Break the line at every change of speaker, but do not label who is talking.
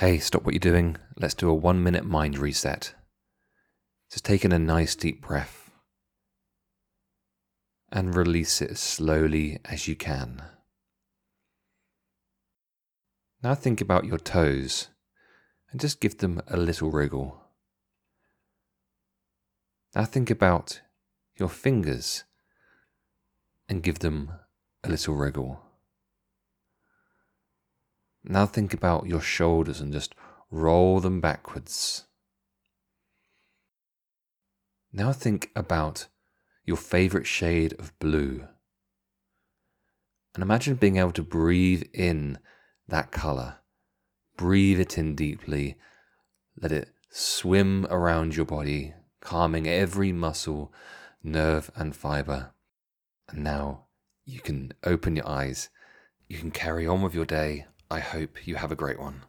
Hey, stop what you're doing. Let's do a one minute mind reset. Just take in a nice deep breath and release it as slowly as you can. Now think about your toes and just give them a little wriggle. Now think about your fingers and give them a little wriggle. Now think about your shoulders and just roll them backwards. Now think about your favorite shade of blue. And imagine being able to breathe in that color. Breathe it in deeply. Let it swim around your body, calming every muscle, nerve, and fiber. And now you can open your eyes. You can carry on with your day. I hope you have a great one.